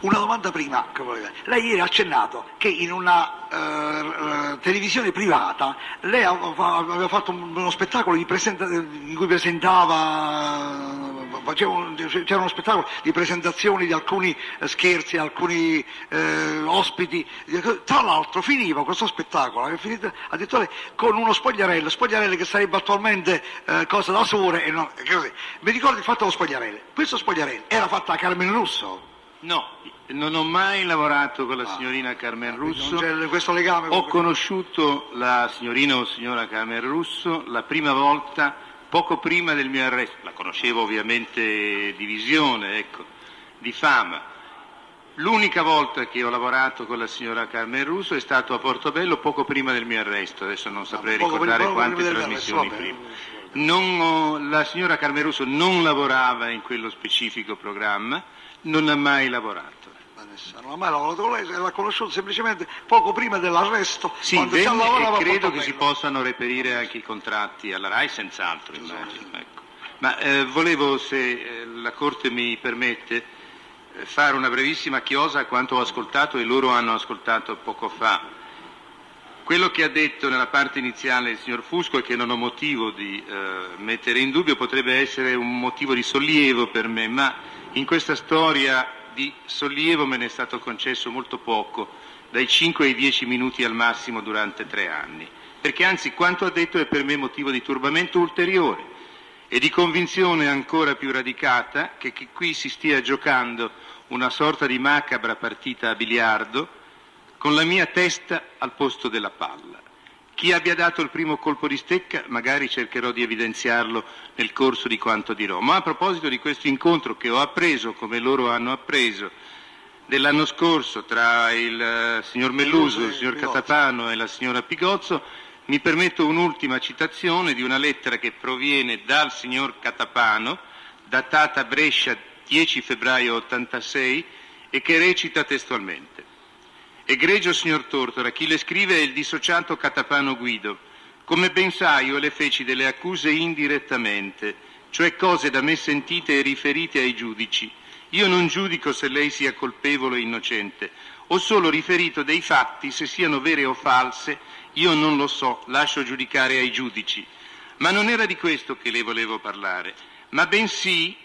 Una domanda prima, lei ieri ha accennato che in una eh, televisione privata lei aveva fatto un- uno spettacolo in cui presentava, eh, c'era uno spettacolo di presentazioni di alcuni eh, scherzi, alcuni eh, ospiti, tra l'altro finiva questo spettacolo, finito addirittura con uno spogliarello, spogliarello che sarebbe attualmente eh, cosa da sole e non, e così. Mi ricordo il fatto dello spogliarello, questo spogliarello era fatto da Carmen Russo? No, non ho mai lavorato con la signorina Carmen Russo. Ah, Non c'è questo legame Ho con- conosciuto la signorina o signora Carmen Russo la prima volta poco prima del mio arresto. La conoscevo ovviamente di visione, ecco, di fama. L'unica volta che ho lavorato con la signora Carmen Russo è stato a Portobello poco prima del mio arresto, adesso non saprei poco ricordare prima- quante prima trasmissioni prima. Non ho- la signora Carmen Russo non lavorava in quello specifico programma, non ha mai lavorato. Vanessa, non ha mai lavorato con lei, l'ha conosciuto semplicemente poco prima dell'arresto, Sì, venne e credo che si possano reperire anche i contratti alla RAI, senz'altro immagino. ecco. Ma eh, volevo, se eh, la Corte mi permette, eh, fare una brevissima chiosa a quanto ho ascoltato e loro hanno ascoltato poco fa. Quello che ha detto nella parte iniziale il signor Fusco e che non ho motivo di eh, mettere in dubbio potrebbe essere un motivo di sollievo per me, ma in questa storia di sollievo me ne è stato concesso molto poco, dai 5 ai 10 minuti al massimo durante tre anni, perché anzi quanto ha detto è per me motivo di turbamento ulteriore e di convinzione ancora più radicata che, che qui si stia giocando una sorta di macabra partita a biliardo con la mia testa al posto della palla. Chi abbia dato il primo colpo di stecca magari cercherò di evidenziarlo nel corso di quanto dirò. Ma a proposito di questo incontro che ho appreso, come loro hanno appreso, dell'anno scorso tra il eh, signor Melluso, il signor. Catapano e la signora Pigozzo, mi permetto un'ultima citazione di una lettera che proviene dal signor Catapano, datata Brescia 10 febbraio 86 e che recita testualmente. Egregio signor Tortora, chi le scrive è il dissociato Catapano Guido. Come ben sai, io le feci delle accuse indirettamente, cioè cose da me sentite e riferite ai giudici. Io non giudico se lei sia colpevole o innocente, ho solo riferito dei fatti, se siano vere o false, io non lo so, lascio giudicare ai giudici. Ma non era di questo che le volevo parlare, ma bensì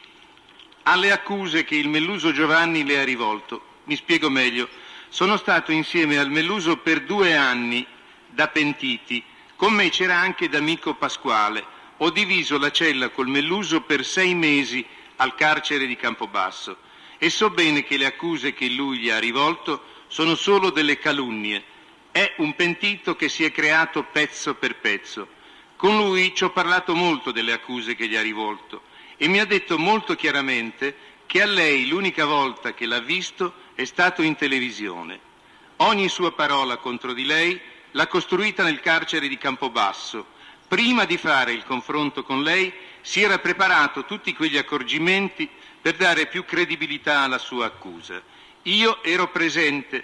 alle accuse che il Melluso Giovanni le ha rivolto. Mi spiego meglio. Sono stato insieme al Melluso per due anni, da pentiti. Con me c'era anche D'Amico Pasquale. Ho diviso la cella col Melluso per sei mesi al carcere di Campobasso e so bene che le accuse che lui gli ha rivolto sono solo delle calunnie. È un pentito che si è creato pezzo per pezzo. Con lui ci ho parlato molto delle accuse che gli ha rivolto e mi ha detto molto chiaramente che a lei l'unica volta che l'ha visto è stato in televisione. Ogni sua parola contro di lei l'ha costruita nel carcere di Campobasso. Prima di fare il confronto con lei si era preparato tutti quegli accorgimenti per dare più credibilità alla sua accusa. Io ero presente,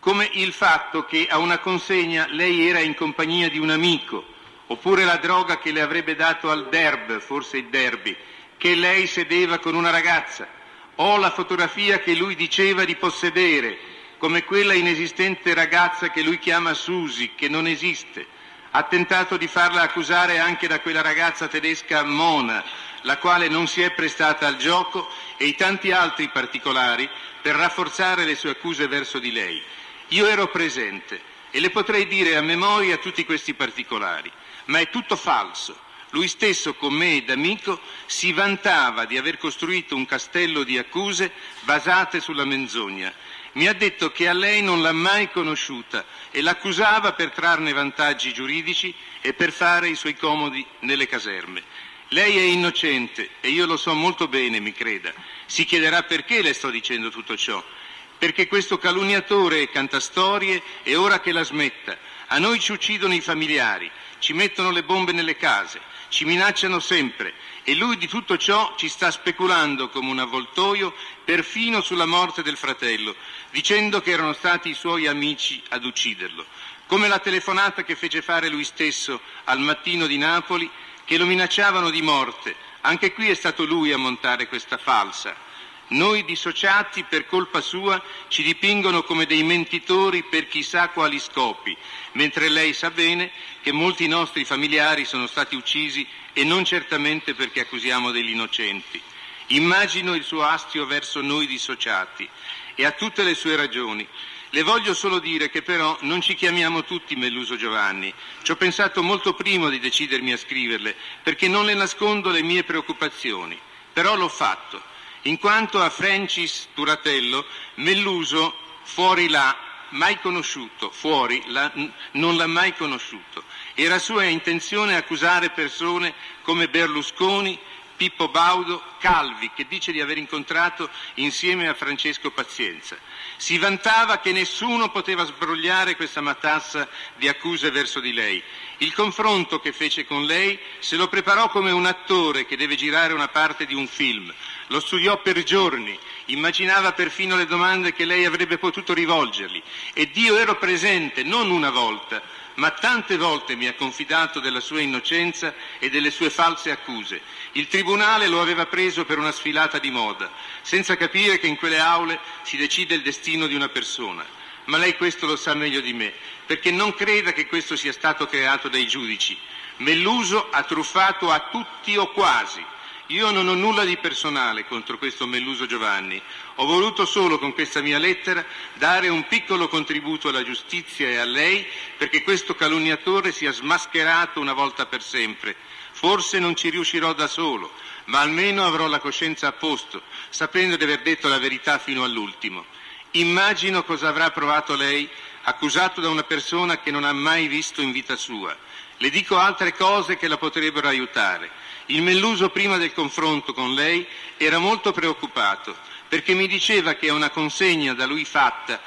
come il fatto che a una consegna lei era in compagnia di un amico, oppure la droga che le avrebbe dato al derb, forse il derby, che lei sedeva con una ragazza, o la fotografia che lui diceva di possedere, come quella inesistente ragazza che lui chiama Susi, che non esiste. Ha tentato di farla accusare anche da quella ragazza tedesca Mona, la quale non si è prestata al gioco, e i tanti altri particolari per rafforzare le sue accuse verso di lei. Io ero presente e le potrei dire a memoria tutti questi particolari, ma è tutto falso. Lui stesso, con me ed amico, si vantava di aver costruito un castello di accuse basate sulla menzogna. Mi ha detto che a lei non l'ha mai conosciuta e l'accusava per trarne vantaggi giuridici e per fare i suoi comodi nelle caserme. Lei è innocente e io lo so molto bene, mi creda. Si chiederà perché le sto dicendo tutto ciò. Perché questo calunniatore canta storie e ora che la smetta. A noi ci uccidono i familiari, ci mettono le bombe nelle case, ci minacciano sempre e lui di tutto ciò ci sta speculando come un avvoltoio perfino sulla morte del fratello, dicendo che erano stati i suoi amici ad ucciderlo. Come la telefonata che fece fare lui stesso al mattino di Napoli che lo minacciavano di morte. Anche qui è stato lui a montare questa falsa. Noi dissociati per colpa sua ci dipingono come dei mentitori per chissà quali scopi, mentre lei sa bene che molti nostri familiari sono stati uccisi e non certamente perché accusiamo degli innocenti. Immagino il suo astio verso noi dissociati e ha tutte le sue ragioni. Le voglio solo dire che però non ci chiamiamo tutti Melluso Giovanni. Ci ho pensato molto prima di decidermi a scriverle, perché non le nascondo le mie preoccupazioni. Però l'ho fatto. In quanto a Francis Turatello, Melluso fuori là, mai conosciuto, fuori là, non l'ha mai conosciuto. Era sua intenzione accusare persone come Berlusconi, Pippo Baudo, Calvi, che dice di aver incontrato insieme a Francesco Pazienza. Si vantava che nessuno poteva sbrogliare questa matassa di accuse verso di lei. Il confronto che fece con lei se lo preparò come un attore che deve girare una parte di un film. Lo studiò per giorni, immaginava perfino le domande che lei avrebbe potuto rivolgergli. Ed io ero presente non una volta, ma tante volte mi ha confidato della sua innocenza e delle sue false accuse. Il tribunale lo aveva preso per una sfilata di moda, senza capire che in quelle aule si decide il destino di una persona. Ma lei questo lo sa meglio di me, perché non creda che questo sia stato creato dai giudici. Melluso ha truffato a tutti o quasi io non ho nulla di personale contro questo Melluso Giovanni, ho voluto solo con questa mia lettera dare un piccolo contributo alla giustizia e a lei perché questo calunniatore sia smascherato una volta per sempre. Forse non ci riuscirò da solo, ma almeno avrò la coscienza a posto, sapendo di aver detto la verità fino all'ultimo. Immagino cosa avrà provato lei, accusato da una persona che non ha mai visto in vita sua. Le dico altre cose che la potrebbero aiutare. Il Melluso prima del confronto con lei era molto preoccupato perché mi diceva che a una consegna da lui fatta,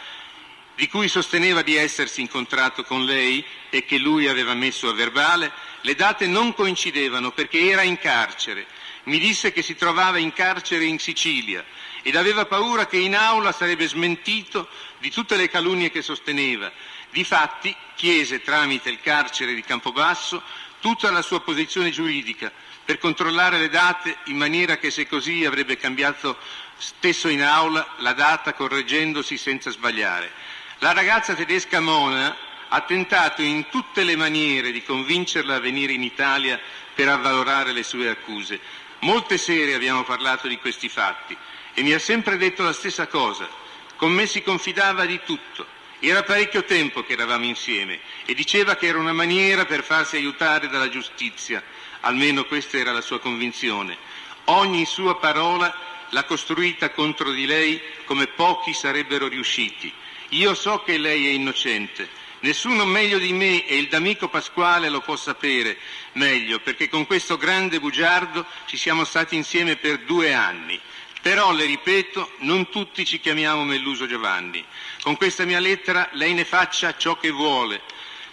di cui sosteneva di essersi incontrato con lei e che lui aveva messo a verbale, le date non coincidevano perché era in carcere. Mi disse che si trovava in carcere in Sicilia ed aveva paura che in aula sarebbe smentito di tutte le calunnie che sosteneva. Difatti chiese tramite il carcere di Campobasso tutta la sua posizione giuridica per controllare le date in maniera che se così avrebbe cambiato stesso in aula la data correggendosi senza sbagliare. La ragazza tedesca Mona ha tentato in tutte le maniere di convincerla a venire in Italia per avvalorare le sue accuse. Molte sere abbiamo parlato di questi fatti e mi ha sempre detto la stessa cosa. Con me si confidava di tutto Era parecchio tempo che eravamo insieme e diceva che era una maniera per farsi aiutare dalla giustizia, almeno questa era la sua convinzione. Ogni sua parola l'ha costruita contro di lei come pochi sarebbero riusciti. Io so che lei è innocente, nessuno meglio di me e il d'amico Pasquale lo può sapere meglio, perché con questo grande bugiardo ci siamo stati insieme per due anni. Però, le ripeto, non tutti ci chiamiamo Melluso Giovanni. Con questa mia lettera lei ne faccia ciò che vuole.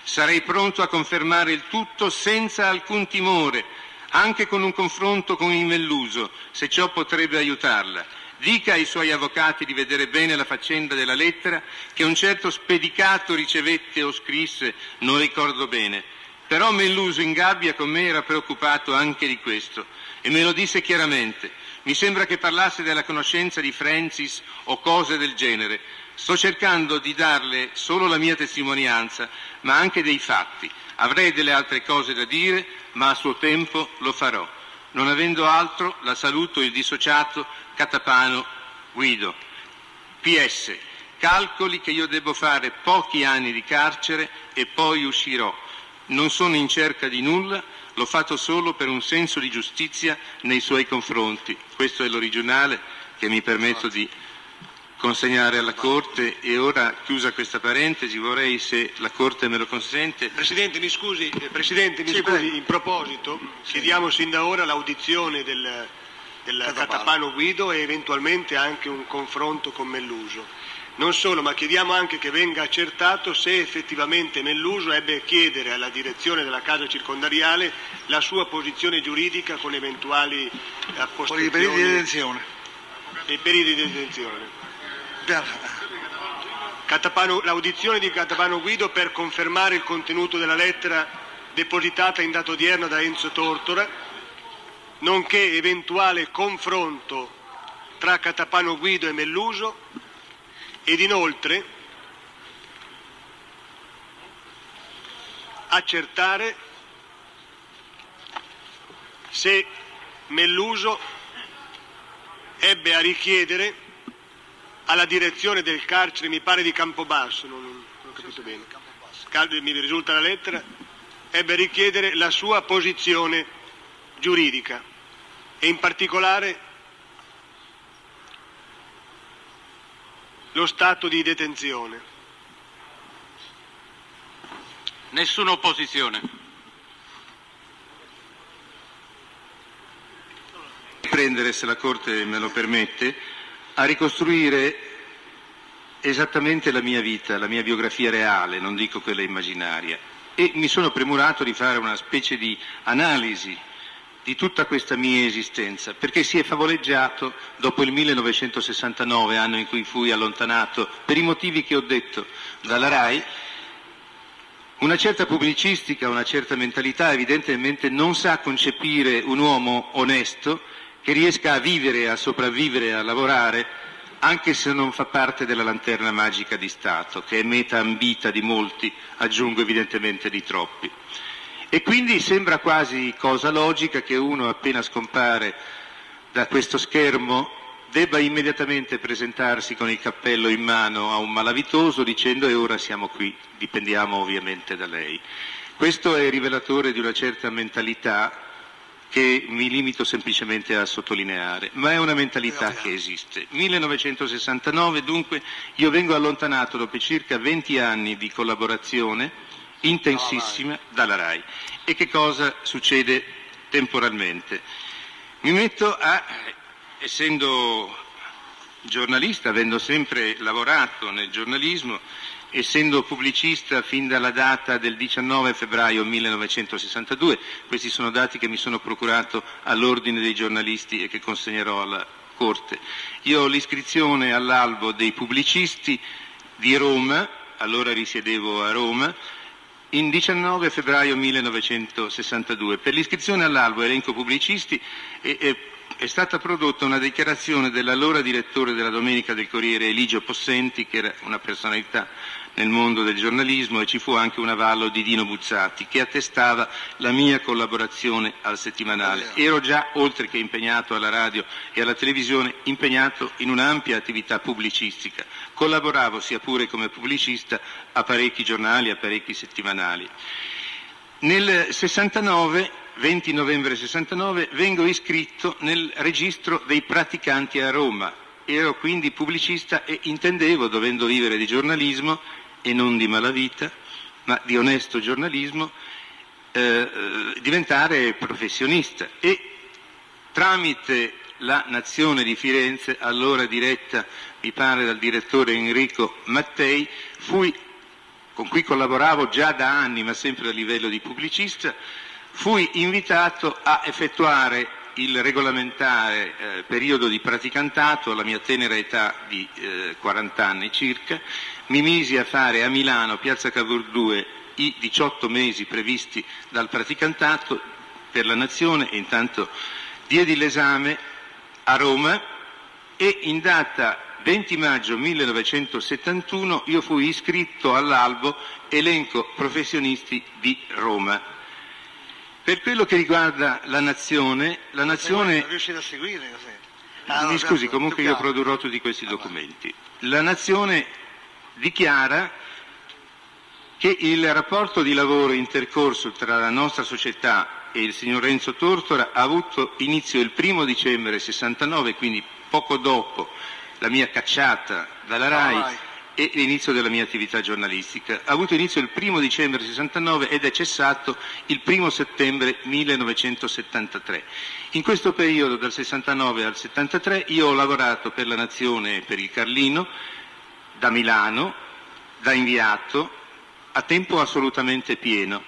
Sarei pronto a confermare il tutto senza alcun timore, anche con un confronto con il Melluso, se ciò potrebbe aiutarla. Dica ai suoi avvocati di vedere bene la faccenda della lettera che un certo spedicato ricevette o scrisse, non ricordo bene. Però Melluso in gabbia con me era preoccupato anche di questo e me lo disse chiaramente. Mi sembra che parlasse della conoscenza di Francis o cose del genere. Sto cercando di darle solo la mia testimonianza, ma anche dei fatti. Avrei delle altre cose da dire, ma a suo tempo lo farò. Non avendo altro, la saluto il dissociato Catapano Guido. PS. Calcoli che io devo fare pochi anni di carcere e poi uscirò. Non sono in cerca di nulla, l'ho fatto solo per un senso di giustizia nei suoi confronti. Questo è l'originale che mi permetto di consegnare alla Corte e ora, chiusa questa parentesi, vorrei, se la Corte me lo consente... Presidente, mi scusi, eh, Presidente, mi sì, scusi in proposito, sì. chiediamo sin da ora l'audizione del, del Catapano Guido e eventualmente anche un confronto con Melluso. Non solo, ma chiediamo anche che venga accertato se effettivamente Melluso ebbe a chiedere alla direzione della casa circondariale la sua posizione giuridica con eventuali appostazioni. Con i periodi di detenzione. L'audizione di Catapano Guido per confermare il contenuto della lettera depositata in dato odierno da Enzo Tortora, nonché eventuale confronto tra Catapano Guido e Melluso ed inoltre accertare se Melluso ebbe a richiedere alla direzione del carcere, mi pare di Campobasso, non, non ho capito bene, mi risulta la lettera, ebbe a richiedere la sua posizione giuridica e in particolare lo stato di detenzione. Nessuna opposizione. Prendere, se la Corte me lo permette, a ricostruire esattamente la mia vita, la mia biografia reale, non dico quella immaginaria. E mi sono premurato di fare una specie di analisi di tutta questa mia esistenza, perché si è favoleggiato dopo il 1969, anno in cui fui allontanato, per i motivi che ho detto, dalla RAI, una certa pubblicistica, una certa mentalità evidentemente non sa concepire un uomo onesto che riesca a vivere, a sopravvivere, a lavorare, anche se non fa parte della lanterna magica di Stato, che è meta ambita di molti, aggiungo evidentemente di troppi. E quindi sembra quasi cosa logica che uno appena scompare da questo schermo debba immediatamente presentarsi con il cappello in mano a un malavitoso dicendo e ora siamo qui, dipendiamo ovviamente da lei. Questo è rivelatore di una certa mentalità che mi limito semplicemente a sottolineare, ma è una mentalità che esiste. 1969 dunque io vengo allontanato dopo circa 20 anni di collaborazione intensissima dalla RAI. E che cosa succede temporalmente? Mi metto a, essendo giornalista, avendo sempre lavorato nel giornalismo, essendo pubblicista fin dalla data del 19 febbraio 1962, questi sono dati che mi sono procurato all'ordine dei giornalisti e che consegnerò alla Corte. Io ho l'iscrizione all'albo dei pubblicisti di Roma, allora risiedevo a Roma, in 19 febbraio 1962 per l'iscrizione all'albo elenco pubblicisti e, e è stata prodotta una dichiarazione dell'allora direttore della Domenica del Corriere Eligio Possenti, che era una personalità nel mondo del giornalismo, e ci fu anche un avallo di Dino Buzzati, che attestava la mia collaborazione al settimanale. Ero già, oltre che impegnato alla radio e alla televisione, impegnato in un'ampia attività pubblicistica. Collaboravo, sia pure come pubblicista, a parecchi giornali, a parecchi settimanali. Nel 69, 20 novembre 69, vengo iscritto nel registro dei praticanti a Roma. Ero quindi pubblicista e intendevo, dovendo vivere di giornalismo e non di malavita, ma di onesto giornalismo, eh, eh diventare professionista. E tramite la Nazione di Firenze, allora diretta, mi pare, dal direttore Enrico Mattei, fui con cui collaboravo già da anni, ma sempre a livello di pubblicista, fui invitato a effettuare il regolamentare eh, periodo di praticantato alla mia tenera età di eh, 40 anni circa, mi misi a fare a Milano, Piazza Cavour 2, i 18 mesi previsti dal praticantato per la Nazione e intanto diedi l'esame a Roma e in data 20 maggio 1971 io fui iscritto all'albo elenco professionisti di Roma. Per quello che riguarda la nazione, la nazione... Non riuscite a seguire? Ah, Mi scusi, comunque io produrrò tutti questi documenti. La nazione dichiara che il rapporto di lavoro intercorso tra la nostra società e il signor Renzo Tortora ha avuto inizio il primo dicembre 69, quindi poco dopo la mia cacciata dalla RAI oh, e l'inizio della mia attività giornalistica. Ha avuto inizio il 1 dicembre 69 ed è cessato il 1 settembre 1973. In questo periodo, dal 69 al 73, io ho lavorato per la Nazione e per il Carlino, da Milano, da inviato, a tempo assolutamente pieno.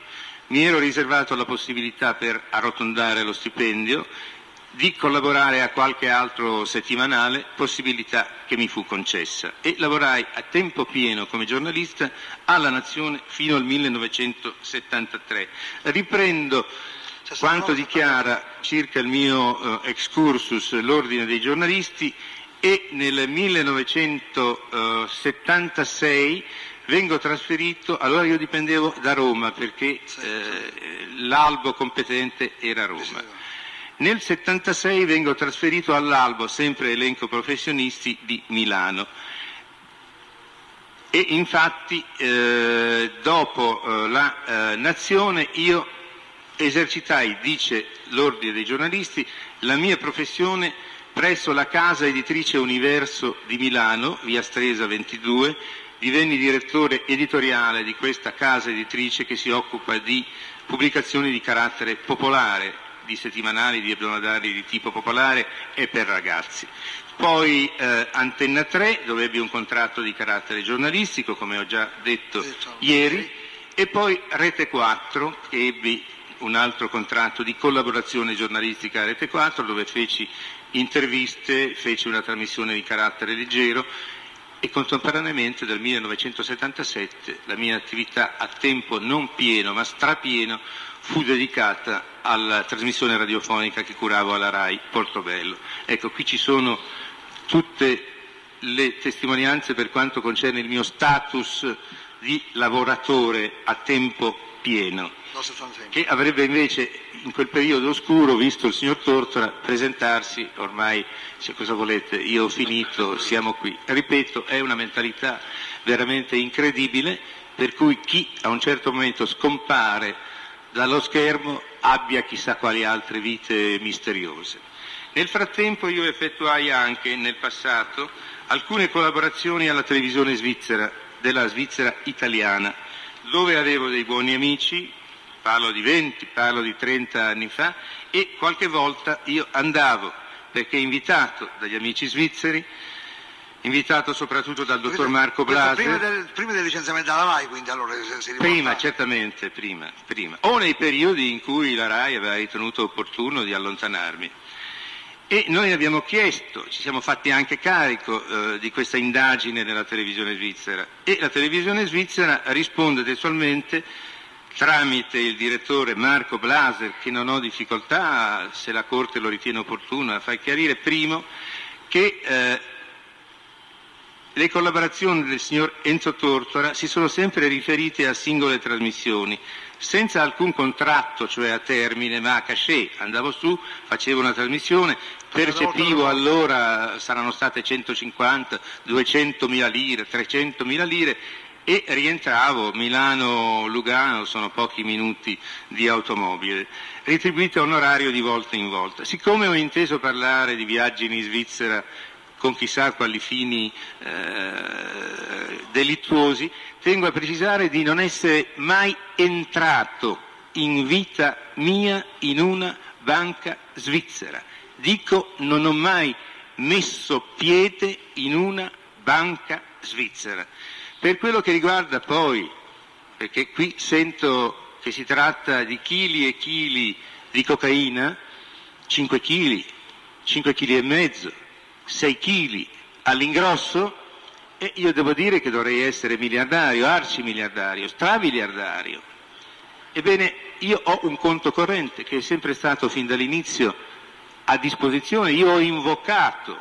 Mi ero riservato la possibilità per arrotondare lo stipendio di collaborare a qualche altro settimanale, possibilità che mi fu concessa, e lavorai a tempo pieno come giornalista alla Nazione fino al 1973. Riprendo quanto dichiara circa il mio eh, excursus l'Ordine dei giornalisti e nel 1976 vengo trasferito, allora io dipendevo da Roma perché eh, l'albo competente era Roma. Nel 76 vengo trasferito all'Albo, sempre elenco professionisti di Milano. E infatti eh, dopo eh, la eh, nazione io esercitai, dice l'ordine dei giornalisti, la mia professione presso la casa editrice Universo di Milano, via Stresa 22, divenni direttore editoriale di questa casa editrice che si occupa di pubblicazioni di carattere popolare, di settimanali, di giornali di tipo popolare e per ragazzi. Poi eh, Antenna 3, dove ebbi un contratto di carattere giornalistico, come ho già detto ieri, e poi Rete 4, che ebbi un altro contratto di collaborazione giornalistica a Rete 4, dove feci interviste, feci una trasmissione di carattere leggero. E contemporaneamente dal 1977 la mia attività a tempo non pieno ma strapieno fu dedicata alla trasmissione radiofonica che curavo alla RAI Portobello. Ecco, qui ci sono tutte le testimonianze per quanto concerne il mio status di lavoratore a tempo pieno, che avrebbe invece in quel periodo oscuro visto il signor Tortora presentarsi, ormai se cosa volete, io ho finito, siamo qui. Ripeto, è una mentalità veramente incredibile, per cui chi a un certo momento scompare dallo schermo abbia chissà quali altre vite misteriose. Nel frattempo io effettuai anche nel passato alcune collaborazioni alla televisione svizzera, della Svizzera italiana, dove avevo dei buoni amici, parlo di 20, parlo di 30 anni fa, e qualche volta io andavo, perché invitato dagli amici svizzeri, invitato soprattutto dal dottor Marco Blasi. Prima del, prima del licenziamento dalla RAI, quindi allora si Prima, certamente, prima, prima. O nei periodi in cui la RAI aveva ritenuto opportuno di allontanarmi. E noi abbiamo chiesto, ci siamo fatti anche carico eh, di questa indagine nella televisione svizzera e la televisione svizzera risponde testualmente tramite il direttore Marco Blaser, che non ho difficoltà, se la Corte lo ritiene opportuno, a far chiarire, primo, che eh, le collaborazioni del signor Enzo Tortora si sono sempre riferite a singole trasmissioni, senza alcun contratto, cioè a termine, ma a cachet. Andavo su, facevo una trasmissione, percepivo allora, saranno state 150, 200 mila lire, 300 mila lire e rientravo, Milano-Lugano sono pochi minuti di automobile, retribuito a un orario di volta in volta. Siccome ho inteso parlare di viaggi in Svizzera con chissà quali fini eh, delittuosi, tengo a precisare di non essere mai entrato in vita mia in una banca svizzera. Dico non ho mai messo piede in una banca svizzera. Per quello che riguarda poi, perché qui sento che si tratta di chili e chili di cocaina, 5 chili, 5 chili e mezzo, 6 chili all'ingrosso, e io devo dire che dovrei essere miliardario, arcimiliardario, stramiliardario. Ebbene, io ho un conto corrente che è sempre stato fin dall'inizio a disposizione, io ho invocato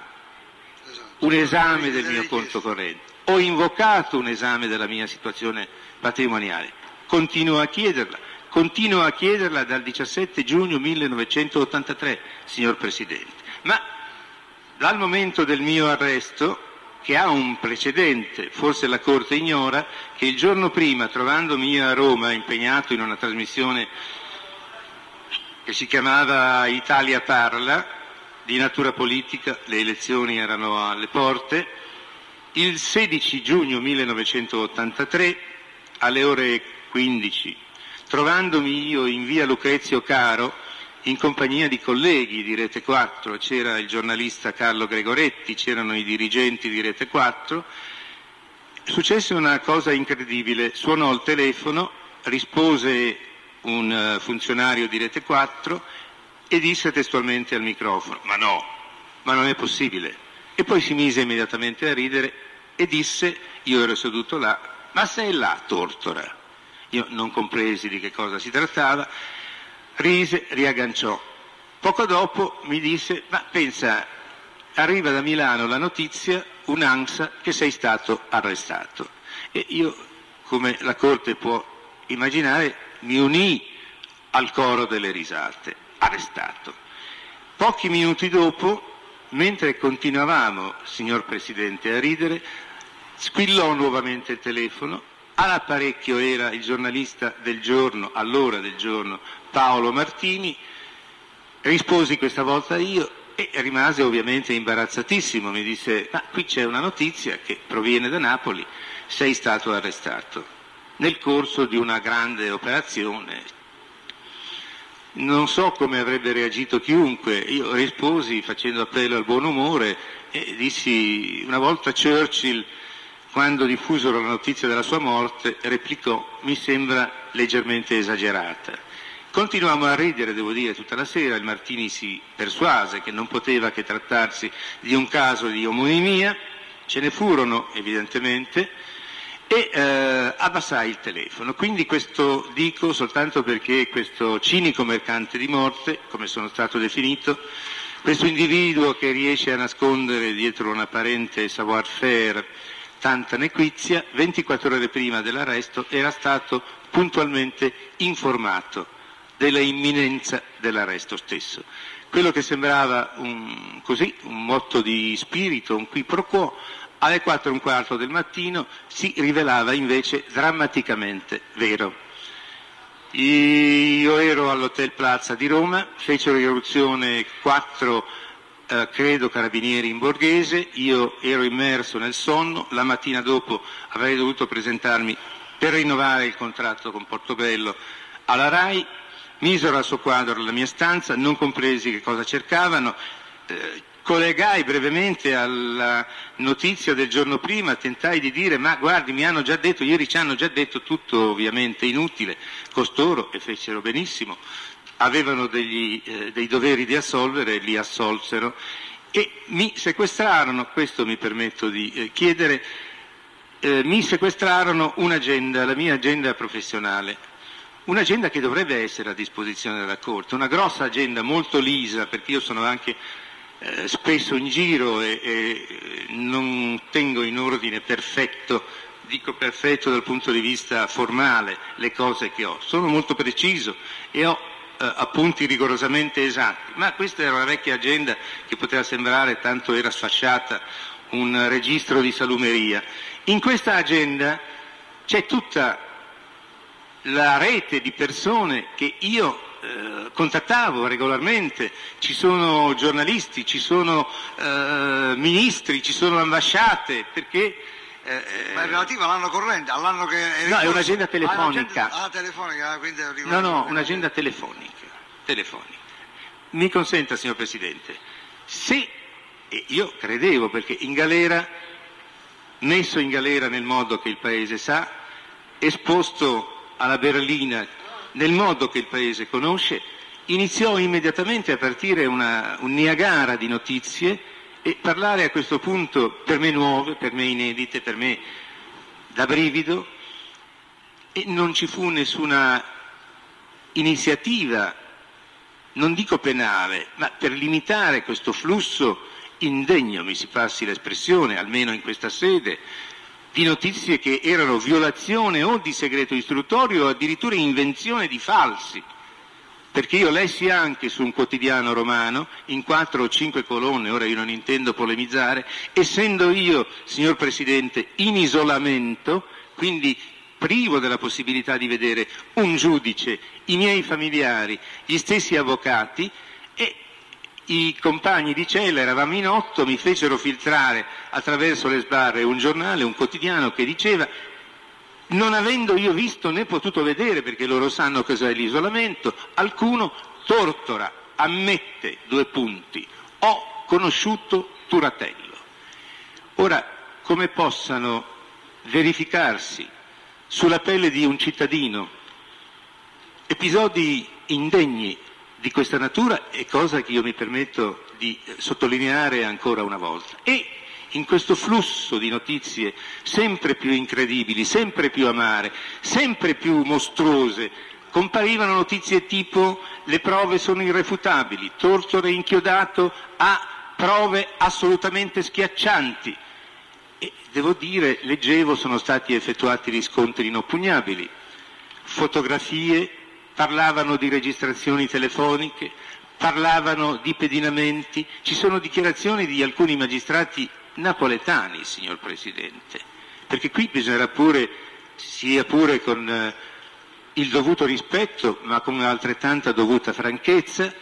un esame del mio conto corrente. Ho invocato un esame della mia situazione patrimoniale, continuo a chiederla, continuo a chiederla dal 17 giugno 1983, signor Presidente. Ma dal momento del mio arresto, che ha un precedente, forse la Corte ignora, che il giorno prima, trovandomi a Roma impegnato in una trasmissione che si chiamava Italia Parla, di natura politica, le elezioni erano alle porte, il 16 giugno 1983, alle ore 15, trovandomi io in via Lucrezio Caro, in compagnia di colleghi di Rete 4, c'era il giornalista Carlo Gregoretti, c'erano i dirigenti di Rete 4, successe una cosa incredibile, suonò il telefono, rispose un eh, funzionario di Rete 4 e disse testualmente al microfono, ma no, ma non è possibile. E poi si mise immediatamente a ridere e disse, io ero seduto là, ma sei là, Tortora? Io non compresi di che cosa si trattava, rise, riagganciò. Poco dopo mi disse, ma pensa, arriva da Milano la notizia, un'ansa, che sei stato arrestato. E io, come la Corte può immaginare, mi unì al coro delle risate, arrestato. Pochi minuti dopo, mentre continuavamo, signor Presidente, a ridere, Squillò nuovamente il telefono, all'apparecchio era il giornalista del giorno, all'ora del giorno, Paolo Martini, risposi questa volta io e rimase ovviamente imbarazzatissimo, mi disse ma qui c'è una notizia che proviene da Napoli, sei stato arrestato nel corso di una grande operazione. Non so come avrebbe reagito chiunque, io risposi facendo appello al buon umore e dissi una volta Churchill quando diffusero la notizia della sua morte, replicò mi sembra leggermente esagerata. Continuammo a ridere, devo dire, tutta la sera, il Martini si persuase che non poteva che trattarsi di un caso di omonimia, ce ne furono evidentemente, e eh, abbassai il telefono. Quindi questo dico soltanto perché questo cinico mercante di morte, come sono stato definito, questo individuo che riesce a nascondere dietro un apparente savoir-faire tanta nequizia, 24 ore prima dell'arresto era stato puntualmente informato della imminenza dell'arresto stesso. Quello che sembrava un, così, un motto di spirito, un qui pro quo, alle 4 e un quarto del mattino si rivelava invece drammaticamente vero. Io ero all'Hotel Plaza di Roma, fecero irruzione quattro eh, credo carabinieri in borghese, io ero immerso nel sonno, la mattina dopo avrei dovuto presentarmi per rinnovare il contratto con Portobello alla RAI, misero al suo quadro la mia stanza, non compresi che cosa cercavano, eh, collegai brevemente alla notizia del giorno prima, tentai di dire ma guardi mi hanno già detto, ieri ci hanno già detto tutto ovviamente inutile, costoro e fecero benissimo, avevano degli, eh, dei doveri di assolvere, li assolsero. E mi sequestrarono, questo mi permetto di eh, chiedere, eh, mi sequestrarono un'agenda, la mia agenda professionale, un'agenda che dovrebbe essere a disposizione della Corte, una grossa agenda molto lisa, perché io sono anche eh, spesso in giro e, e non tengo in ordine perfetto dico perfetto dal punto di vista formale le cose che ho, sono molto preciso e ho appunti rigorosamente esatti, ma questa era una vecchia agenda che poteva sembrare tanto era sfasciata un registro di salumeria. In questa agenda c'è tutta la rete di persone che io eh, contattavo regolarmente, ci sono giornalisti, ci sono eh, ministri, ci sono ambasciate, perché eh, Ma è relativa all'anno corrente, all'anno che è No, è un'agenda telefonica. Ah, telefonica, quindi No, no, un'agenda telefonica. telefonica. Mi consenta, signor Presidente, se e io credevo perché in galera, messo in galera nel modo che il Paese sa, esposto alla berlina nel modo che il Paese conosce, iniziò immediatamente a partire una, un Niagara di notizie e parlare a questo punto per me nuove, per me inedite, per me da brivido e non ci fu nessuna iniziativa, non dico penale, ma per limitare questo flusso indegno, mi si passi l'espressione, almeno in questa sede, di notizie che erano violazione o di segreto istruttorio o addirittura invenzione di falsi perché io lessi anche su un quotidiano romano, in quattro o cinque colonne, ora io non intendo polemizzare, essendo io, signor Presidente, in isolamento, quindi privo della possibilità di vedere un giudice, i miei familiari, gli stessi avvocati, e i compagni di cella, eravamo in otto, mi fecero filtrare attraverso le sbarre un giornale, un quotidiano che diceva non avendo io visto né potuto vedere, perché loro sanno cos'è l'isolamento, alcuno tortora, ammette due punti, ho conosciuto Turatello. Ora, come possano verificarsi sulla pelle di un cittadino episodi indegni di questa natura è cosa che io mi permetto di sottolineare ancora una volta. E in questo flusso di notizie sempre più incredibili, sempre più amare, sempre più mostruose, comparivano notizie tipo le prove sono irrefutabili, Tortore inchiodato a prove assolutamente schiaccianti. E devo dire, leggevo, sono stati effettuati riscontri inoppugnabili, fotografie, parlavano di registrazioni telefoniche, parlavano di pedinamenti, ci sono dichiarazioni di alcuni magistrati napoletani, signor Presidente, perché qui bisognerà pure, sia pure con eh, il dovuto rispetto, ma con altrettanta dovuta franchezza,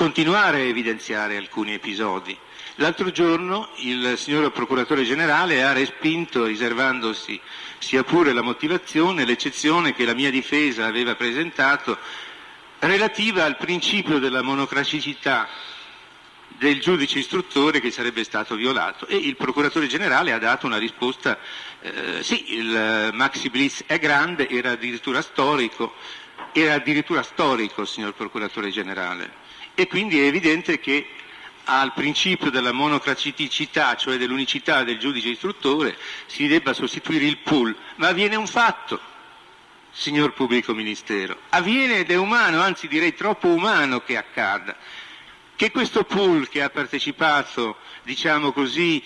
continuare a evidenziare alcuni episodi. L'altro giorno il signor Procuratore Generale ha respinto, riservandosi sia pure la motivazione, l'eccezione che la mia difesa aveva presentato relativa al principio della monocraticità del giudice istruttore che sarebbe stato violato e il procuratore generale ha dato una risposta, eh, sì, il eh, maxi blitz è grande, era addirittura storico, era addirittura storico, signor procuratore generale, e quindi è evidente che al principio della monocraticità, cioè dell'unicità del giudice istruttore, si debba sostituire il pool, ma avviene un fatto, signor pubblico ministero, avviene ed è umano, anzi direi troppo umano che accada che questo pool che ha partecipato, diciamo così,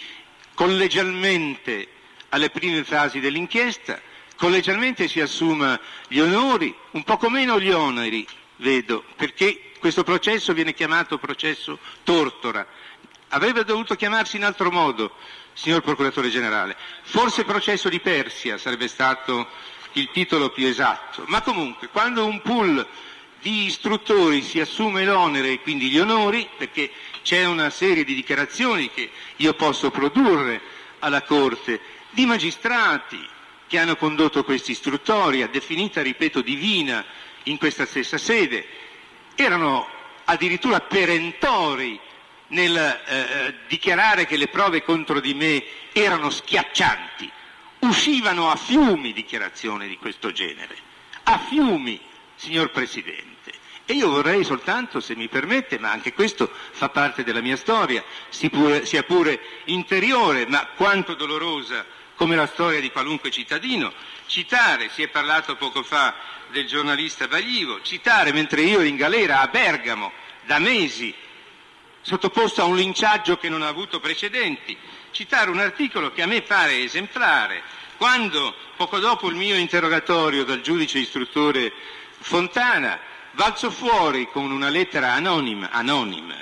collegialmente alle prime fasi dell'inchiesta, collegialmente si assuma gli onori, un poco meno gli oneri, vedo, perché questo processo viene chiamato processo tortora. Avrebbe dovuto chiamarsi in altro modo, signor Procuratore Generale. Forse processo di Persia sarebbe stato il titolo più esatto, ma comunque quando un pool di istruttori si assume l'onere e quindi gli onori, perché c'è una serie di dichiarazioni che io posso produrre alla Corte, di magistrati che hanno condotto questa istruttoria, definita, ripeto, divina in questa stessa sede, erano addirittura perentori nel eh, dichiarare che le prove contro di me erano schiaccianti. Uscivano a fiumi dichiarazioni di questo genere, a fiumi, signor Presidente. E io vorrei soltanto, se mi permette, ma anche questo fa parte della mia storia, sia pure interiore, ma quanto dolorosa come la storia di qualunque cittadino, citare, si è parlato poco fa del giornalista Baglivo, citare mentre io ero in galera a Bergamo da mesi, sottoposto a un linciaggio che non ha avuto precedenti, citare un articolo che a me pare esemplare, quando poco dopo il mio interrogatorio dal giudice istruttore Fontana valso fuori con una lettera anonima, anonima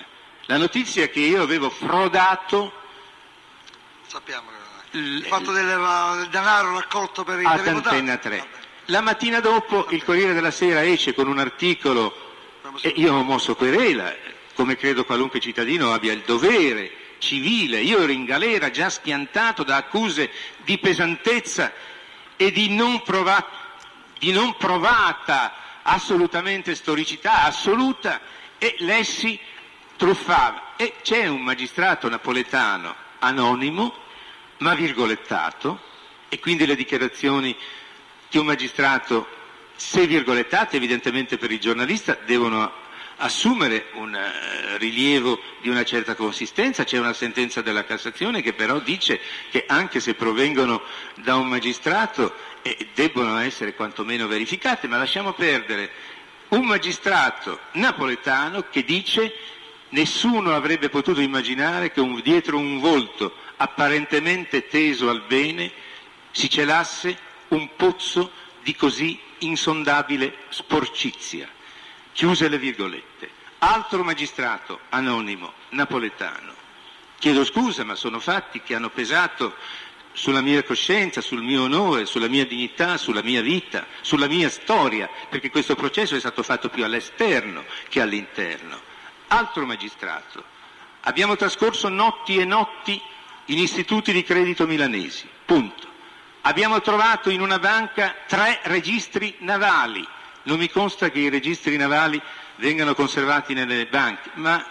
la notizia che io avevo frodato Sappiamo il fatto del, del denaro raccolto per i ad Antenna 3. La mattina dopo il Corriere della Sera esce con un articolo e io ho mosso querela, come credo qualunque cittadino abbia il dovere civile. Io ero in galera già schiantato da accuse di pesantezza e di non, prova- di non provata assolutamente storicità assoluta e lessi truffava. E c'è un magistrato napoletano anonimo ma virgolettato, e quindi le dichiarazioni che un magistrato, se virgolettate evidentemente per il giornalista, devono assumere un uh, rilievo di una certa consistenza. C'è una sentenza della Cassazione che però dice che anche se provengono da un magistrato eh, debbono essere quantomeno verificate, ma lasciamo perdere un magistrato napoletano che dice nessuno avrebbe potuto immaginare che un, dietro un volto apparentemente teso al bene, si celasse un pozzo di così insondabile sporcizia. Chiuse le virgolette. Altro magistrato anonimo napoletano. Chiedo scusa, ma sono fatti che hanno pesato sulla mia coscienza, sul mio onore, sulla mia dignità, sulla mia vita, sulla mia storia, perché questo processo è stato fatto più all'esterno che all'interno. Altro magistrato. Abbiamo trascorso notti e notti in istituti di credito milanesi. Punto. Abbiamo trovato in una banca tre registri navali. Non mi consta che i registri navali vengano conservati nelle banche, ma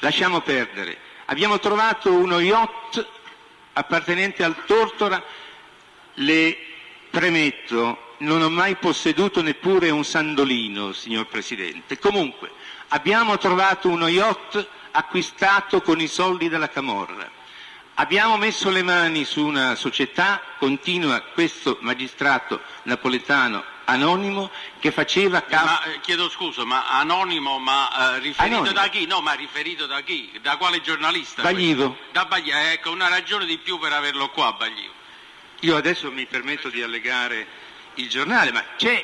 lasciamo perdere. Abbiamo trovato uno yacht appartenente al Tortora. Le premetto, non ho mai posseduto neppure un sandolino, signor Presidente. Comunque, abbiamo trovato uno yacht acquistato con i soldi della Camorra. Abbiamo messo le mani su una società, continua questo magistrato napoletano anonimo che faceva capo... Ma, eh, chiedo scusa, ma anonimo, ma eh, riferito Anonimo. da chi? No, ma riferito da chi? Da quale giornalista? Baglivo. Da Baglivo, ecco, una ragione di più per averlo qua, Baglivo. Io adesso mi permetto di allegare il giornale, ma c'è,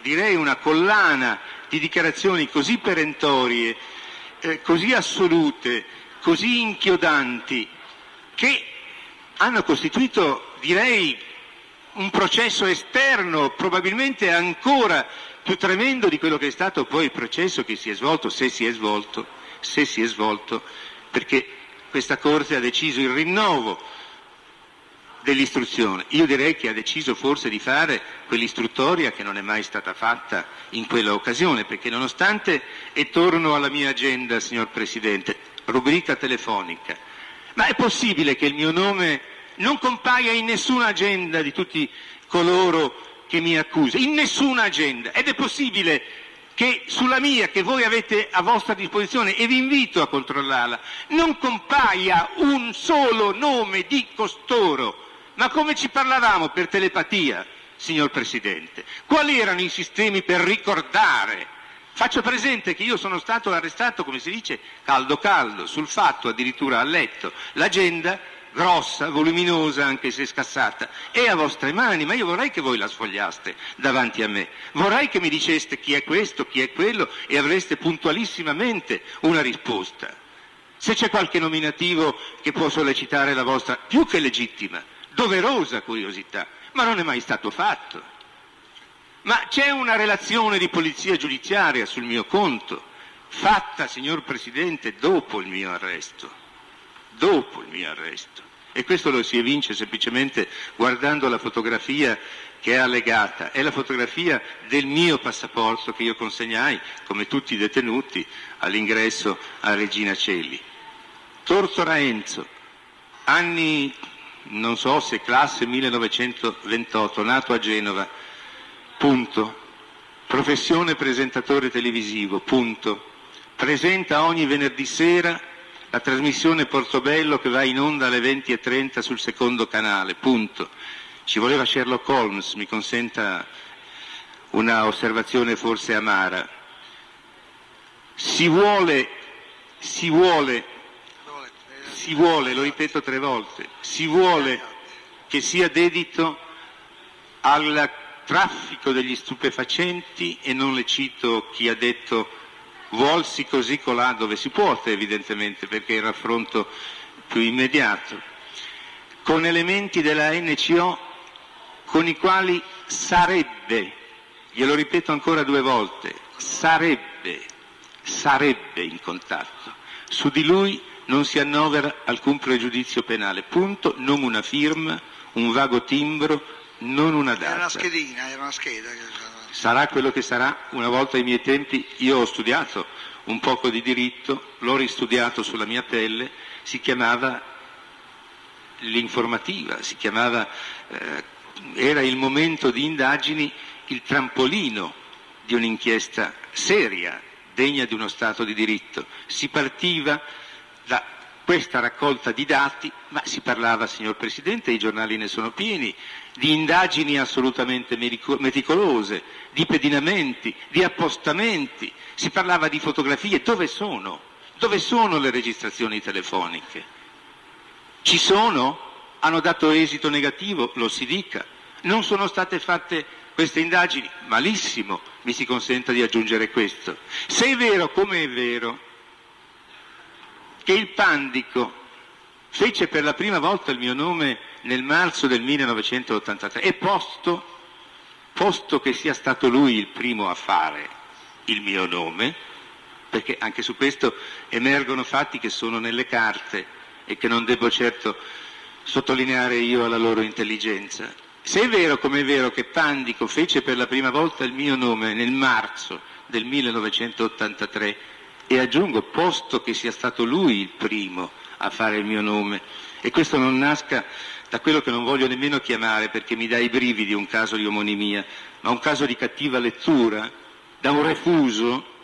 direi, una collana di dichiarazioni così perentorie, eh, così assolute, così inchiodanti, che hanno costituito, direi, un processo esterno, probabilmente ancora più tremendo di quello che è stato poi il processo che si è svolto, se si è svolto, se si è svolto, perché questa Corte ha deciso il rinnovo dell'istruzione. Io direi che ha deciso forse di fare quell'istruttoria che non è mai stata fatta in quella occasione, perché nonostante, e torno alla mia agenda, signor Presidente, rubrica telefonica, ma è possibile che il mio nome non compaia in nessuna agenda di tutti coloro che mi accusano, in nessuna agenda, ed è possibile che sulla mia, che voi avete a vostra disposizione, e vi invito a controllarla, non compaia un solo nome di costoro. Ma come ci parlavamo per telepatia, signor Presidente? Quali erano i sistemi per ricordare? Faccio presente che io sono stato arrestato, come si dice, caldo caldo, sul fatto addirittura a letto. L'agenda grossa, voluminosa, anche se scassata, è a vostre mani, ma io vorrei che voi la sfogliaste davanti a me. Vorrei che mi diceste chi è questo, chi è quello e avreste puntualissimamente una risposta. Se c'è qualche nominativo che può sollecitare la vostra più che legittima, doverosa curiosità, ma non è mai stato fatto. Ma c'è una relazione di polizia giudiziaria sul mio conto, fatta, signor Presidente, dopo il mio arresto. Dopo il mio arresto. E questo lo si evince semplicemente guardando la fotografia che è allegata. È la fotografia del mio passaporto che io consegnai, come tutti i detenuti, all'ingresso a Regina Celli. Tortora Enzo, anni, non so se classe 1928, nato a Genova, punto. Professione presentatore televisivo, punto. Presenta ogni venerdì sera la trasmissione Portobello che va in onda alle 20.30 sul secondo canale, punto. Ci voleva Sherlock Holmes, mi consenta una osservazione forse amara. Si vuole, si vuole, si vuole, lo ripeto tre volte, si vuole che sia dedito al traffico degli stupefacenti e non le cito chi ha detto vuolsi così colà dove si può, evidentemente, perché è il raffronto più immediato, con elementi della NCO con i quali sarebbe, glielo ripeto ancora due volte, sarebbe, sarebbe in contatto. Su di lui non si annovera alcun pregiudizio penale, punto, non una firma, un vago timbro, non una data. Era una schedina, era una scheda. Sarà quello che sarà, una volta ai miei tempi io ho studiato un poco di diritto, l'ho ristudiato sulla mia pelle, si chiamava l'informativa, si chiamava, eh, era il momento di indagini, il trampolino di un'inchiesta seria, degna di uno Stato di diritto. Si partiva da questa raccolta di dati, ma si parlava, signor Presidente, i giornali ne sono pieni, di indagini assolutamente meticolose, di pedinamenti, di appostamenti, si parlava di fotografie, dove sono? Dove sono le registrazioni telefoniche? Ci sono? Hanno dato esito negativo? Lo si dica. Non sono state fatte queste indagini? Malissimo, mi si consenta di aggiungere questo. Se è vero, come è vero, che il Pandico fece per la prima volta il mio nome nel marzo del 1983 e posto, posto che sia stato lui il primo a fare il mio nome, perché anche su questo emergono fatti che sono nelle carte e che non devo certo sottolineare io alla loro intelligenza. Se è vero come è vero che Pandico fece per la prima volta il mio nome nel marzo del 1983 e aggiungo, posto che sia stato lui il primo a fare il mio nome, e questo non nasca da quello che non voglio nemmeno chiamare perché mi dà i brividi un caso di omonimia, ma un caso di cattiva lettura, da un refuso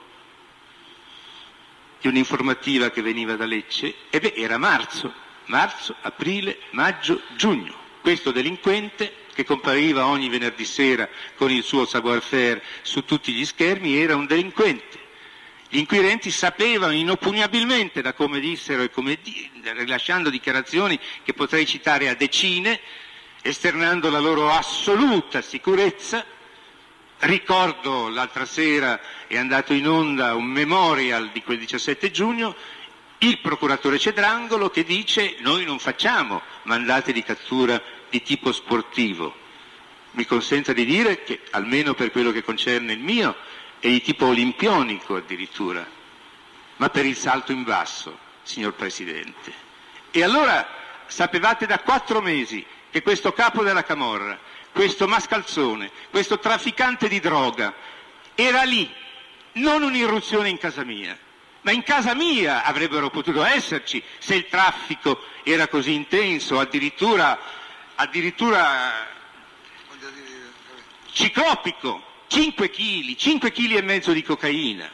di un'informativa che veniva da Lecce, e beh, era marzo, marzo, aprile, maggio, giugno. Questo delinquente che compariva ogni venerdì sera con il suo savoir-faire su tutti gli schermi era un delinquente gli inquirenti sapevano inoppugnabilmente, da come dissero e come di, rilasciando dichiarazioni che potrei citare a decine, esternando la loro assoluta sicurezza. Ricordo l'altra sera è andato in onda un memorial di quel 17 giugno, il procuratore Cedrangolo che dice noi non facciamo mandati di cattura di tipo sportivo. Mi consenta di dire che, almeno per quello che concerne il mio, e di tipo olimpionico addirittura, ma per il salto in basso, signor Presidente. E allora sapevate da quattro mesi che questo capo della Camorra, questo mascalzone, questo trafficante di droga, era lì, non un'irruzione in casa mia, ma in casa mia avrebbero potuto esserci se il traffico era così intenso, addirittura, addirittura ciclopico. 5 kg, 5 kg e mezzo di cocaina,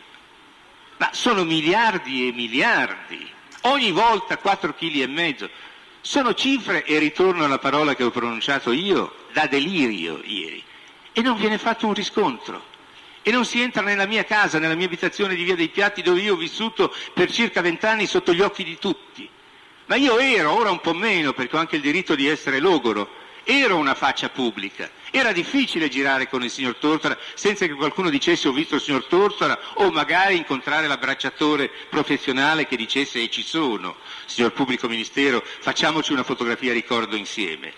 ma sono miliardi e miliardi, ogni volta 4 kg e mezzo. Sono cifre, e ritorno alla parola che ho pronunciato io, da delirio ieri, e non viene fatto un riscontro. E non si entra nella mia casa, nella mia abitazione di Via dei Piatti, dove io ho vissuto per circa vent'anni sotto gli occhi di tutti. Ma io ero, ora un po' meno, perché ho anche il diritto di essere logoro, ero una faccia pubblica. Era difficile girare con il signor Tortora senza che qualcuno dicesse ho visto il signor Tortora o magari incontrare l'abbracciatore professionale che dicesse e ci sono, signor pubblico ministero, facciamoci una fotografia ricordo insieme.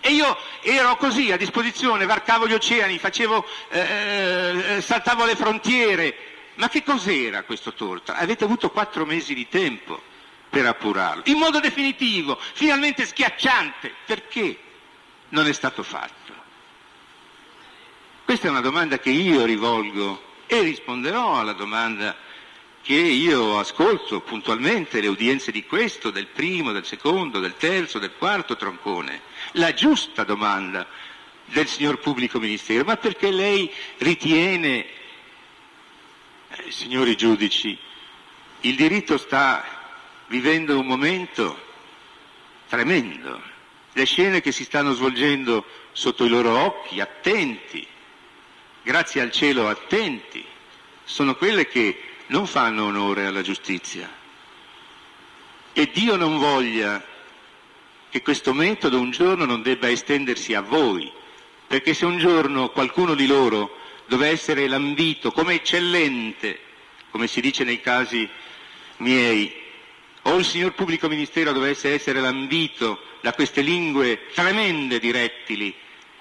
E io ero così a disposizione, varcavo gli oceani, facevo, eh, eh saltavo le frontiere. Ma che cos'era questo Tortora? Avete avuto quattro mesi di tempo per appurarlo, in modo definitivo, finalmente schiacciante. Perché? Non è stato fatto? Questa è una domanda che io rivolgo e risponderò alla domanda che io ascolto puntualmente le udienze di questo, del primo, del secondo, del terzo, del quarto troncone. La giusta domanda del signor pubblico ministero, ma perché lei ritiene, eh, signori giudici, il diritto sta vivendo un momento tremendo. Le scene che si stanno svolgendo sotto i loro occhi, attenti, grazie al cielo attenti, sono quelle che non fanno onore alla giustizia. E Dio non voglia che questo metodo un giorno non debba estendersi a voi, perché se un giorno qualcuno di loro doveva essere lambito come eccellente, come si dice nei casi miei, o il signor pubblico ministero dovesse essere lambito da queste lingue tremende di rettili,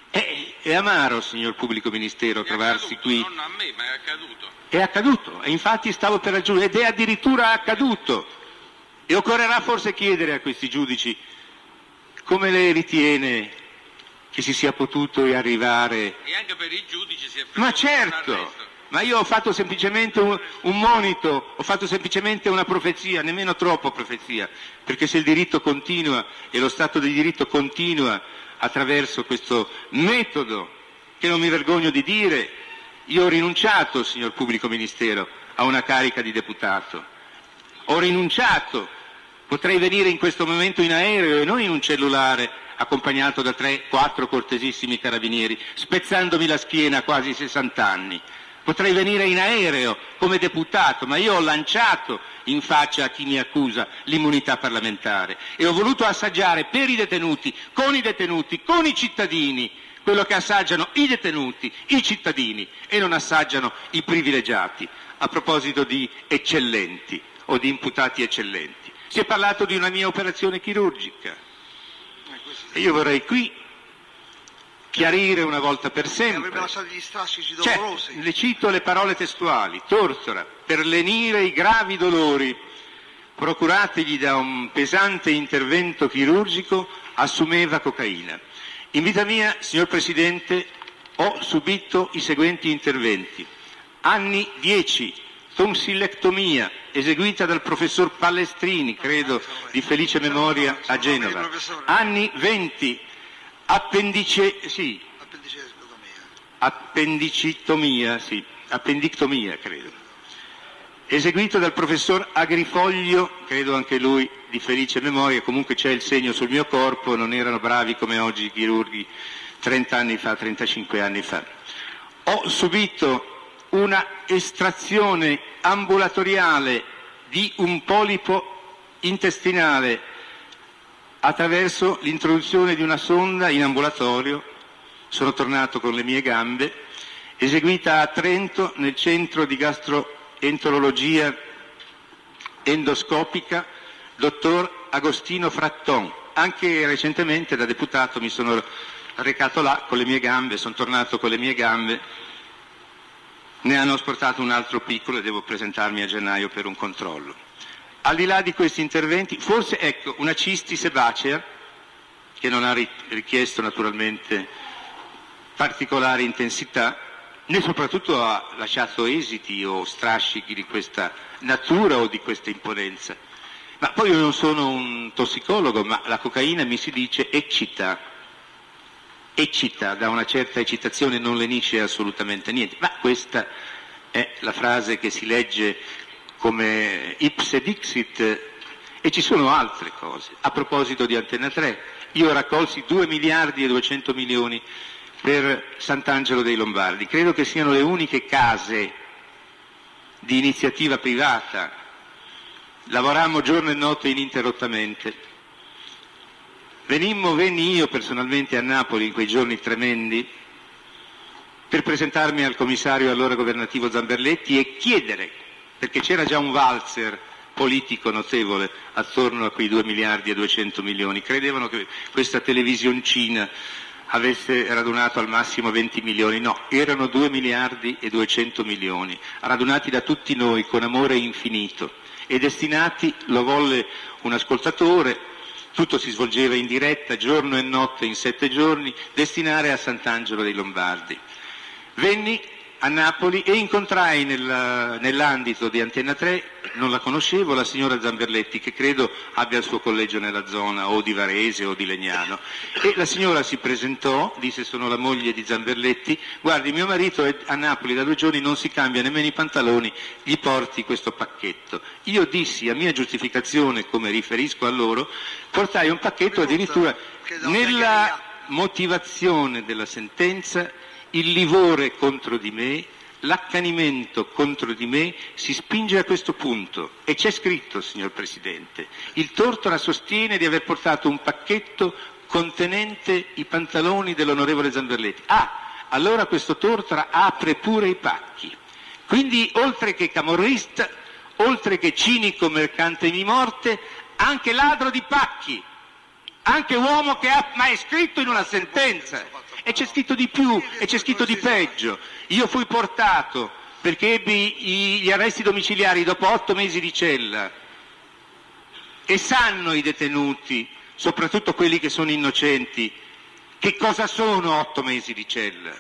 è, è amaro, signor pubblico ministero, È trovarsi accaduto, qui. Non a me, ma è accaduto. È accaduto, e infatti stavo per aggiungere, ed è addirittura accaduto. E occorrerà forse chiedere a questi giudici come lei ritiene che si sia potuto arrivare. E anche per i giudici si è Ma preso un certo. Ma io ho fatto semplicemente un, un monito, ho fatto semplicemente una profezia, nemmeno troppo profezia, perché se il diritto continua e lo Stato di diritto continua attraverso questo metodo, che non mi vergogno di dire, io ho rinunciato, signor pubblico ministero, a una carica di deputato. Ho rinunciato, potrei venire in questo momento in aereo e non in un cellulare accompagnato da tre, quattro cortesissimi carabinieri, spezzandomi la schiena a quasi 60 anni. Potrei venire in aereo come deputato, ma io ho lanciato in faccia a chi mi accusa l'immunità parlamentare e ho voluto assaggiare per i detenuti, con i detenuti, con i cittadini, quello che assaggiano i detenuti, i cittadini e non assaggiano i privilegiati. A proposito di eccellenti o di imputati eccellenti. Si è parlato di una mia operazione chirurgica e io vorrei qui chiarire una volta per sempre. Certo, dolorosi. le cito le parole testuali. Tortora, per lenire i gravi dolori procuratigli da un pesante intervento chirurgico, assumeva cocaina. In vita mia, signor Presidente, ho subito i seguenti interventi. Anni 10, tonsillectomia, eseguita dal professor Pallestrini, credo di felice memoria, a Genova. Anni 20, appendice, sì, Appendicectomia. appendicitomia, sì, appendictomia credo, eseguito dal professor Agrifoglio, credo anche lui di felice memoria, comunque c'è il segno sul mio corpo, non erano bravi come oggi i chirurghi 30 anni fa, 35 anni fa. Ho subito una estrazione ambulatoriale di un polipo intestinale attraverso l'introduzione di una sonda in ambulatorio, sono tornato con le mie gambe, eseguita a Trento nel centro di gastroenterologia endoscopica, dottor Agostino Fratton. Anche recentemente da deputato mi sono recato là con le mie gambe, sono tornato con le mie gambe, ne hanno asportato un altro piccolo e devo presentarmi a gennaio per un controllo. Al di là di questi interventi, forse ecco una cisti sebacea, che non ha ri- richiesto naturalmente particolare intensità, né soprattutto ha lasciato esiti o strascichi di questa natura o di questa imponenza. Ma poi io non sono un tossicologo, ma la cocaina mi si dice eccita, eccita, da una certa eccitazione non lenisce assolutamente niente. Ma questa è la frase che si legge come ipse dixit e ci sono altre cose. A proposito di Antenna 3, io raccolsi 2 miliardi e 200 milioni per Sant'Angelo dei Lombardi. Credo che siano le uniche case di iniziativa privata. Lavorammo giorno e notte ininterrottamente. Venimmo, venni io personalmente a Napoli in quei giorni tremendi per presentarmi al commissario allora governativo Zamberletti e chiedere, perché c'era già un valzer politico notevole attorno a quei 2 miliardi e 200 milioni, credevano che questa televisioncina avesse radunato al massimo 20 milioni, no, erano 2 miliardi e 200 milioni, radunati da tutti noi con amore infinito e destinati, lo volle un ascoltatore, tutto si svolgeva in diretta, giorno e notte in sette giorni, destinare a Sant'Angelo dei Lombardi. Venni a Napoli e incontrai nel, nell'ambito di Antenna 3, non la conoscevo, la signora Zamberletti che credo abbia il suo collegio nella zona o di Varese o di Legnano. E la signora si presentò, disse sono la moglie di Zamberletti, guardi mio marito è a Napoli da due giorni, non si cambia nemmeno i pantaloni, gli porti questo pacchetto. Io dissi a mia giustificazione, come riferisco a loro, portai un pacchetto addirittura nella motivazione della sentenza il livore contro di me, l'accanimento contro di me si spinge a questo punto e c'è scritto, signor Presidente, il Tortora sostiene di aver portato un pacchetto contenente i pantaloni dell'onorevole Zamberletti. Ah, allora questo Tortora apre pure i pacchi. Quindi, oltre che camorrista, oltre che cinico mercante di morte, anche ladro di pacchi, anche uomo che ha, ma è scritto in una sentenza, e c'è scritto di più e c'è scritto di peggio. Io fui portato perché ebbi gli arresti domiciliari dopo otto mesi di cella e sanno i detenuti, soprattutto quelli che sono innocenti, che cosa sono otto mesi di cella.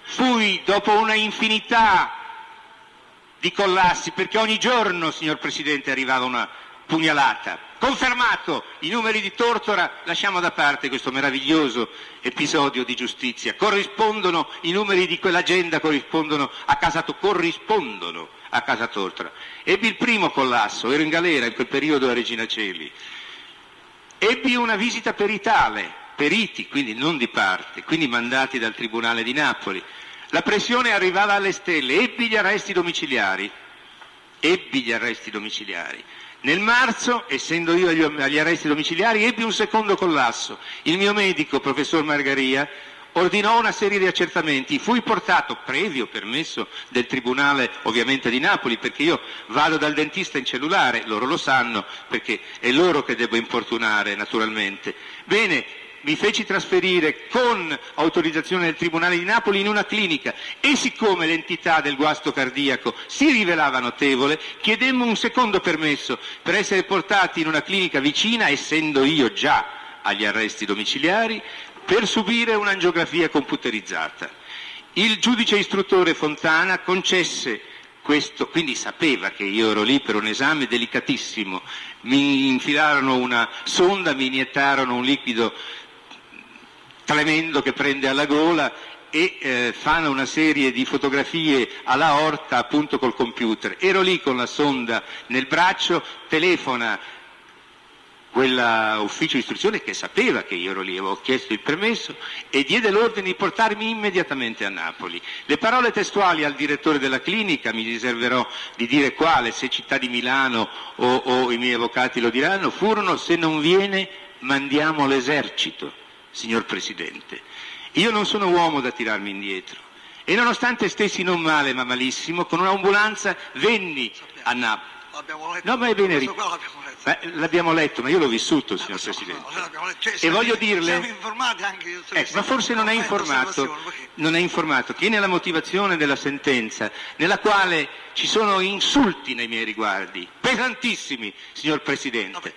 Fui dopo una infinità di collassi, perché ogni giorno, signor Presidente, arrivava una pugnalata. Confermato i numeri di Tortora, lasciamo da parte questo meraviglioso episodio di giustizia. Corrispondono, i numeri di quell'agenda corrispondono a casa, corrispondono a casa Tortora. Ebbi il primo collasso, ero in galera in quel periodo a Regina Celi. Ebbi una visita peritale, periti, quindi non di parte, quindi mandati dal Tribunale di Napoli. La pressione arrivava alle stelle, ebbi gli arresti domiciliari, ebbi gli arresti domiciliari. Nel marzo, essendo io agli arresti domiciliari, ebbi un secondo collasso. Il mio medico, professor Margaria, ordinò una serie di accertamenti. Fui portato, previo permesso del Tribunale ovviamente di Napoli, perché io vado dal dentista in cellulare, loro lo sanno, perché è loro che devo importunare naturalmente. Bene, mi feci trasferire con autorizzazione del Tribunale di Napoli in una clinica e siccome l'entità del guasto cardiaco si rivelava notevole, chiedemmo un secondo permesso per essere portati in una clinica vicina, essendo io già agli arresti domiciliari, per subire un'angiografia computerizzata. Il giudice istruttore Fontana concesse questo, quindi sapeva che io ero lì per un esame delicatissimo, mi infilarono una sonda, mi iniettarono un liquido tremendo che prende alla gola e eh, fanno una serie di fotografie alla orta appunto col computer. Ero lì con la sonda nel braccio, telefona quell'ufficio di istruzione che sapeva che io ero lì, avevo chiesto il permesso e diede l'ordine di portarmi immediatamente a Napoli. Le parole testuali al direttore della clinica, mi riserverò di dire quale, se città di Milano o, o i miei avvocati lo diranno, furono se non viene mandiamo l'esercito signor Presidente. Io non sono uomo da tirarmi indietro e nonostante stessi non male ma malissimo, con un'ambulanza venni a Napoli. No, ma è bene, Beh, l'abbiamo letto, ma io l'ho vissuto, signor eh, Presidente. Cioè, e voglio dirle... Eh, ma forse non è informato, non è informato. Tiene la motivazione della sentenza, nella quale ci sono insulti nei miei riguardi, pesantissimi, signor Presidente.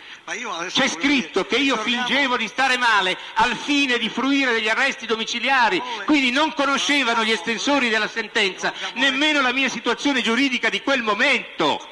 C'è scritto che io fingevo di stare male al fine di fruire degli arresti domiciliari, quindi non conoscevano gli estensori della sentenza, nemmeno la mia situazione giuridica di quel momento.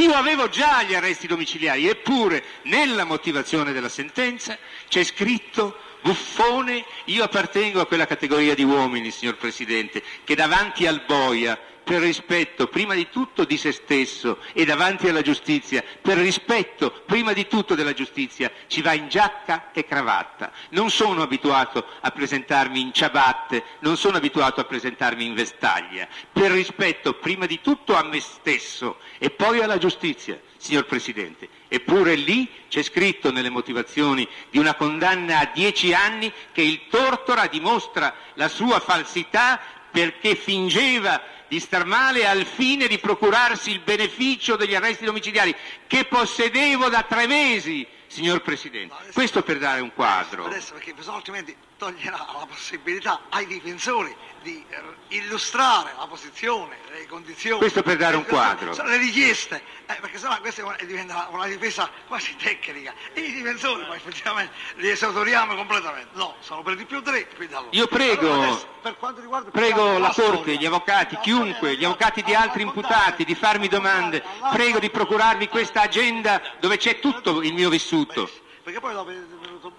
Io avevo già gli arresti domiciliari, eppure nella motivazione della sentenza c'è scritto buffone, io appartengo a quella categoria di uomini, signor Presidente, che davanti al boia per rispetto prima di tutto di se stesso e davanti alla giustizia, per rispetto prima di tutto della giustizia, ci va in giacca e cravatta. Non sono abituato a presentarmi in ciabatte, non sono abituato a presentarmi in vestaglia, per rispetto prima di tutto a me stesso e poi alla giustizia, signor Presidente. Eppure lì c'è scritto nelle motivazioni di una condanna a dieci anni che il Tortora dimostra la sua falsità perché fingeva di star male al fine di procurarsi il beneficio degli arresti domiciliari che possedevo da tre mesi, signor Presidente. Questo per dare un quadro. Adesso perché toglierà la possibilità ai difensori di eh, illustrare la posizione, le condizioni. Questo per dare un quadro. Sono le richieste, eh, perché sennò questa diventa una difesa quasi tecnica. E i difensori poi effettivamente li esautoriamo completamente. No, sono per di più tre qui da Io prego, adesso, riguarda, prego la, Corte, gli avvocati, chiunque, gli avvocati di altri imputati, di farmi domande. Prego di procurarmi questa agenda dove c'è tutto il mio vissuto. Perché poi dopo...